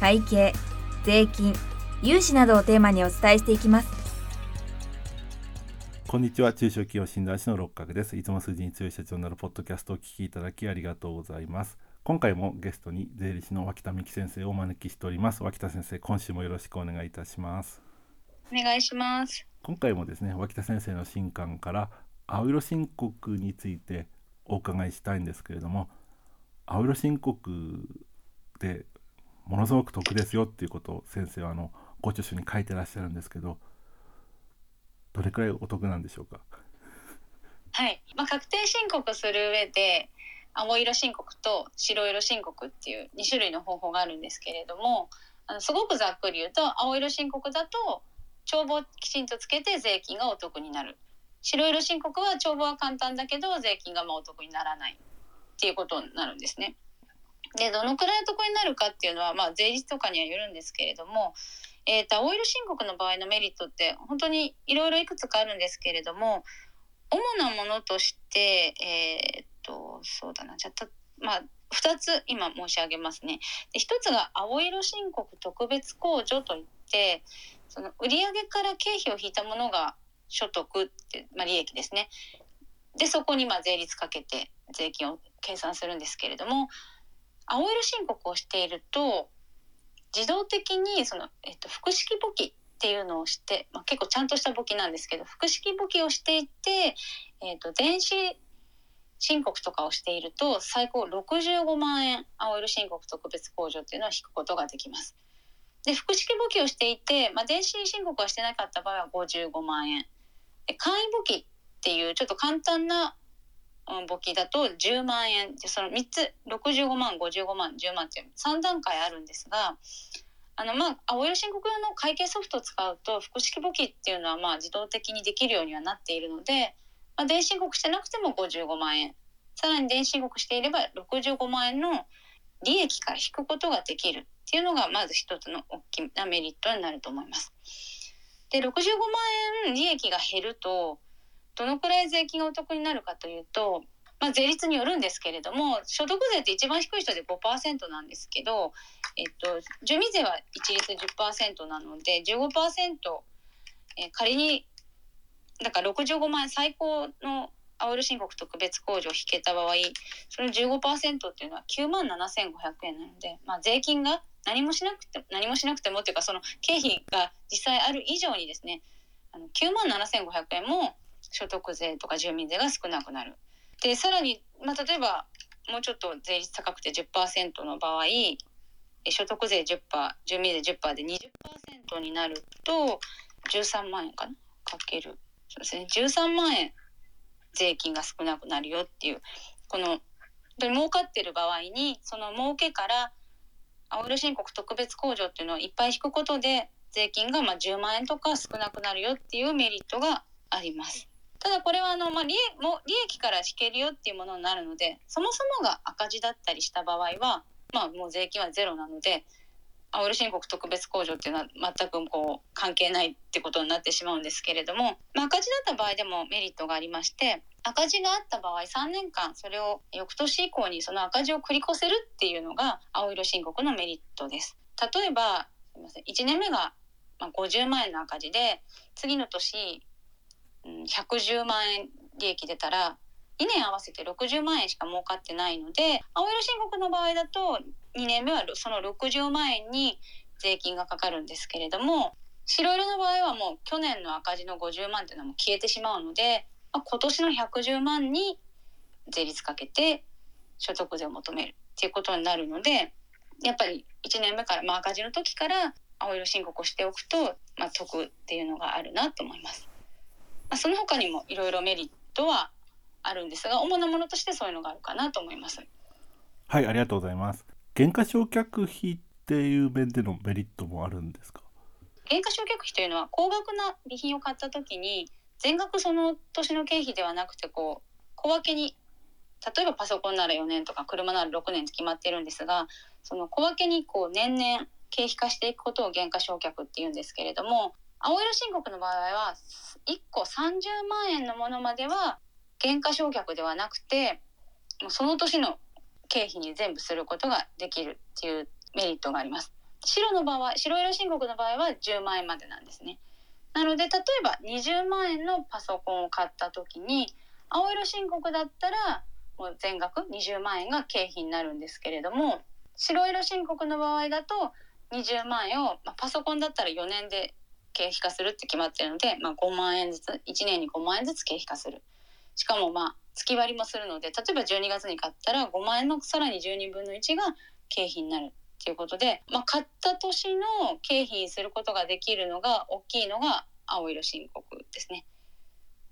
会計税金融資などをテーマにお伝えしていきます。こんにちは。中小企業診断士の六角です。いつも数字に強い社長になるポッドキャストをお聞きいただきありがとうございます。今回もゲストに税理士の脇田美希先生をお招きしております。脇田先生今週もよろしくお願いいたします。お願いします。今回もですね脇田先生の新刊から青色申告についてお伺いしたいんですけれども青色申告でものすごく得ですよっていうことを先生はあのご著書に書いてらっしゃるんですけどどれくらいお得なんでしょうか？はい、まあ、確定申告する上で青色申告と白色申告っていう2種類の方法があるんですけれどもあのすごくざっくり言うと青色申告だと帳簿きちんとつけて税金がお得になる。白色申告は帳簿は簡単だけど税金がまあお得にならないっていうことになるんですね。でどのくらい得になるかっていうのは、まあ、税率とかにはよるんですけれども、えーと、青色申告の場合のメリットって本当にいろいろいくつかあるんですけれども主なものとしてえっ、ー、とそうだなじゃあまあ2つ今申し上げますね。で1つが青色申告特別控除といってその売上から経費を引いたものが所得って、まあ、利益ですね。でそこにまあ税率かけて税金を計算するんですけれども青色申告をしていると自動的にその、えっと、複式簿記っていうのをして、まあ、結構ちゃんとした簿記なんですけど複式簿記をしていて、えっと、電子申告とかをしていると最高65万円青色申告特別控除っていうのを引くことができます。で複式簿記をしていて、まあ、電子申告はしてなかった場合は55万円簡易簿記っていうちょっと簡単な簿記だと10万円その3つ65万55万10万っていう3段階あるんですがあのまあ青色申告用の会計ソフトを使うと複式簿記っていうのはまあ自動的にできるようにはなっているので、まあ、電子申告してなくても55万円さらに電子申告していれば65万円の利益から引くことができるっていうのがまず一つの大きなメリットになると思います。で65万円利益が減るとどのくらい税金がお得になるかというと、まあ、税率によるんですけれども所得税って一番低い人で5%なんですけど、えっと、住民税は一律10%なので15%、え、仮にだから65万円最高の青色申告特別控除を引けた場合その15%っていうのは9万7500円なので、まあ、税金が何もしなくて何もしなくてもっていうかその経費が実際ある以上にですねあの9万7500円も所得税とか住民税が少なくなる。でさらに、まあ、例えばもうちょっと税率高くて10%の場合所得税10%住民税10%で20%になると13万円かな？かけるそうですね13万円税金が少なくなるよっていうこの儲かってる場合にその儲けから青色申告特別控除っていうのをいっぱい引くことで税金がまあ10万円とか少なくなるよっていうメリットがあります。ただこれはあの、まあ、利も利益から引けるよっていうものになるのでそもそもが赤字だったりした場合は、まあ、もう税金はゼロなので青色申告特別控除っていうのは全くこう関係ないってことになってしまうんですけれども、まあ、赤字だった場合でもメリットがありまして赤字があった場合3年間それを翌年以降にその赤字を繰り越せるっていうのが青色申告のメリットです。例えば1年目が50万円の赤字で次の年110万円利益出たら2年合わせて60万円しか儲かってないので青色申告の場合だと2年目はその60万円に税金がかかるんですけれども白色の場合はもう去年の赤字の50万っていうのも消えてしまうので、まあ、今年の110万に税率かけて所得税を求めるっていうことになるのでやっぱり1年目から、まあ、赤字の時から青色申告をしておくと、まあ、得っていうのがあるなと思います。まあ、その他にもいろいろメリットはあるんですが主なものとしてそういうのがあるかなと思います。はいありがとうございます。減価償却費っっていう面でのメリットもあるんですか？減価償却費というのは高額な備品を買った時に全額その年の経費ではなくてこう小分けに例えばパソコンなら4年とか車なら6年って決まってるんですがその小分けにこう年々経費化していくことを減価償却っていうんですけれども青色申告の場合は1個30万円のものまでは減価償却ではなくてもうその年の経費に全部することができるっていうメリットがあります。白の場合白色申告の場合は10万円までなんですね。なので例えば20万円のパソコンを買った時に青色申告だったらもう全額20万円が経費になるんですけれども白色申告の場合だと20万円を、まあ、パソコンだったら4年で経費化するって決まってるので、まあ、5万円ずつ1年に5万円ずつ経費化するしかもまあ月割りもするので例えば12月に買ったら5万円のさらに12分の1が経費になるっていうことで、まあ、買った年の経費にすることができるのが大きいのが青色申告ですね。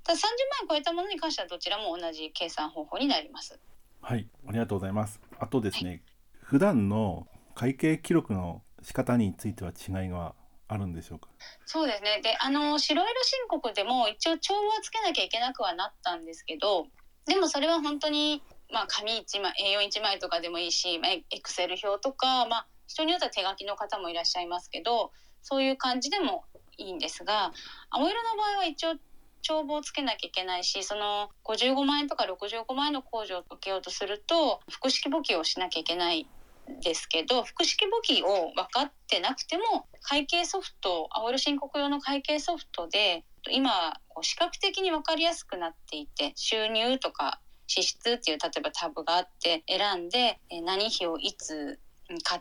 ただ30万円超えたものに関してはどちらも同じ計算方法になります。はい、ありがとうございます。あとですね、はい、普段の会計記録の仕方については違いがあるんでしょうか？そうですね。で、あの白色申告でも一応帳簿はつけなきゃいけなくはなったんですけど、でもそれは本当にまあ紙1枚 A41 枚とかでもいいし、まあ、エクセル表とか、まあ、人によっては手書きの方もいらっしゃいますけどそういう感じでもいいんですが青色の場合は一応帳簿をつけなきゃいけないしその55万円とか65万円の控除を受けようとすると複式簿記をしなきゃいけないですけど複式簿記を分かってなくても会計ソフト青色申告用の会計ソフトで今視覚的に分かりやすくなっていて収入とか支出っていう例えばタブがあって選んで何費をいつ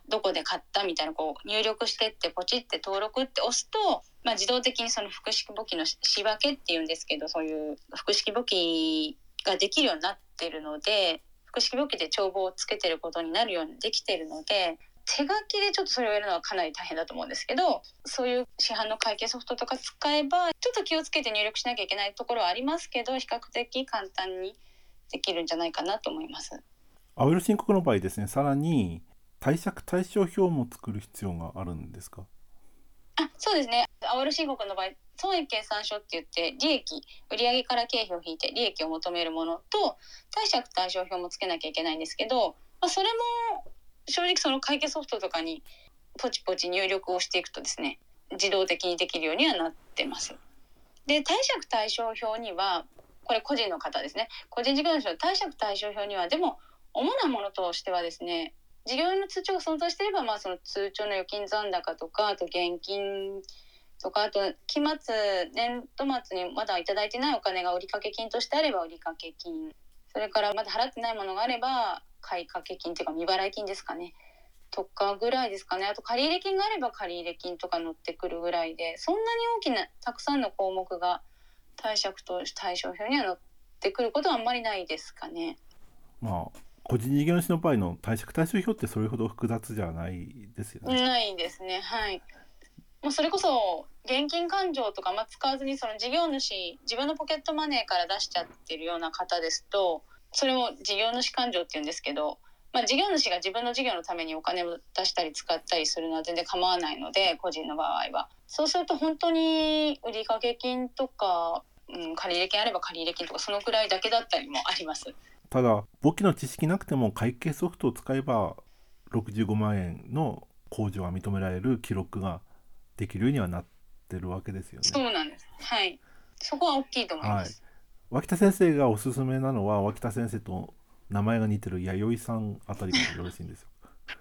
どこで買ったみたいなこう入力してってポチって登録って押すと、まあ、自動的にその複式簿記の仕分けっていうんですけどそういう複式簿記ができるようになってるので複式簿記で帳簿をつけてることになるようにできてるので手書きでちょっとそれをやるのはかなり大変だと思うんですけどそういう市販の会計ソフトとか使えばちょっと気をつけて入力しなきゃいけないところはありますけど比較的簡単にできるんじゃないかなと思います。青色申告の場合ですねさらに貸借対照表も作る必要があるんですか？あそうですね青色申告の場合損益計算書って言って利益売上から経費を引いて利益を求めるものと貸借対照表もつけなきゃいけないんですけど、まあ、それも正直その会計ソフトとかにポチポチ入力をしていくとですね自動的にできるようにはなってます。で貸借対照表にはこれ個人の方ですね個人事業主の貸借対照表にはでも主なものとしてはですね事業の通帳が存在していれば、まあ、その通帳の預金残高とかあと現金とかあと期末年度末にまだ頂いてないお金が売掛金としてあれば売掛金。それからまだ払ってないものがあれば買掛金っていうか未払い金ですかね。とかぐらいですかね。あと借入金があれば借入金とか乗ってくるぐらいで。そんなに大きなたくさんの項目が貸借と対照表には載ってくることはあんまりないですかね。まあ個人事業主の場合の貸借対照表ってそれほど複雑じゃないですよね。ないですね。はいもうそれこそ現金勘定とか、ま、使わずにその事業主自分のポケットマネーから出しちゃってるような方ですとそれも事業主勘定って言うんですけど、まあ、事業主が自分の事業のためにお金を出したり使ったりするのは全然構わないので個人の場合はそうすると本当に売掛金とか、うん、借入金あれば借入金とかそのくらいだけだったりもあります。ただ簿記の知識なくても会計ソフトを使えば65万円の控除が認められる記録ができるようにはなってるわけですよね。そうなんです。はい。そこは大きいと思います。はい、脇田先生がおすすめなのは脇田先生と名前が似てる弥生さんあたりがよろしいんですよ。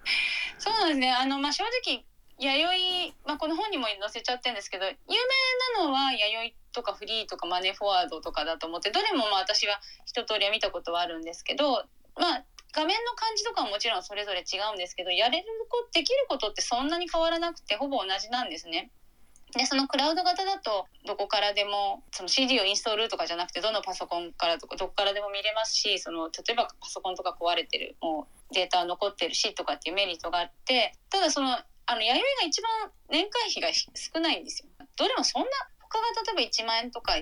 そうなんですね。あのまあ正直弥生、まあ、この本にも載せちゃってるんですけど有名なのは弥生とかフリーとかマネーフォワードとかだと思ってどれもまあ私は一通りは見たことはあるんですけどまあ画面の感じとかはもちろんそれぞれ違うんですけどやれるこできることってそんなに変わらなくてほぼ同じなんですね。でそのクラウド型だとどこからでもその CD をインストールとかじゃなくてどのパソコンからとかどこからでも見れますしその例えばパソコンとか壊れてるもうデータ残ってるしとかっていうメリットがあってただそのあの弥生が一番年会費が少ないんですよ。どれもそんな他が例えば1万円とか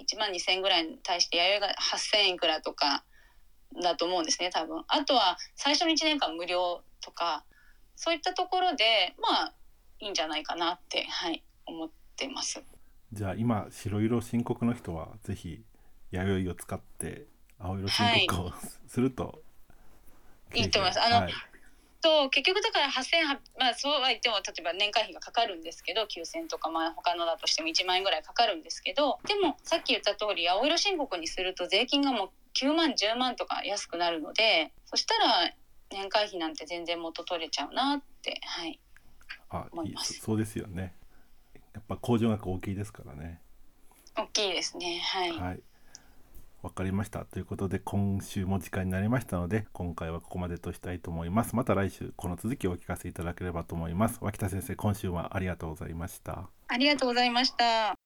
1万2,000円ぐらいに対して弥生が8,000円いくらとかだと思うんですね多分。あとは最初の1年間無料とかそういったところでまあいいんじゃないかなってはい思ってます。じゃあ今白色申告の人はぜひ弥生を使って青色申告をすると、いいと思いますあのはいと結局だから8800まあそうは言っても例えば年会費がかかるんですけど9000とかまあ他のだとしても1万円ぐらいかかるんですけどでもさっき言った通り青色申告にすると税金がもう9万10万とか安くなるのでそしたら年会費なんて全然元取れちゃうなってはい。あ思います。そそうですよね。やっぱ控除額大きいですからね。大きいですね。はい、はい。わかりました。ということで今週も時間になりましたので今回はここまでとしたいと思います。また来週この続きをお聞かせいただければと思います。脇田先生今週はありがとうございました。ありがとうございました。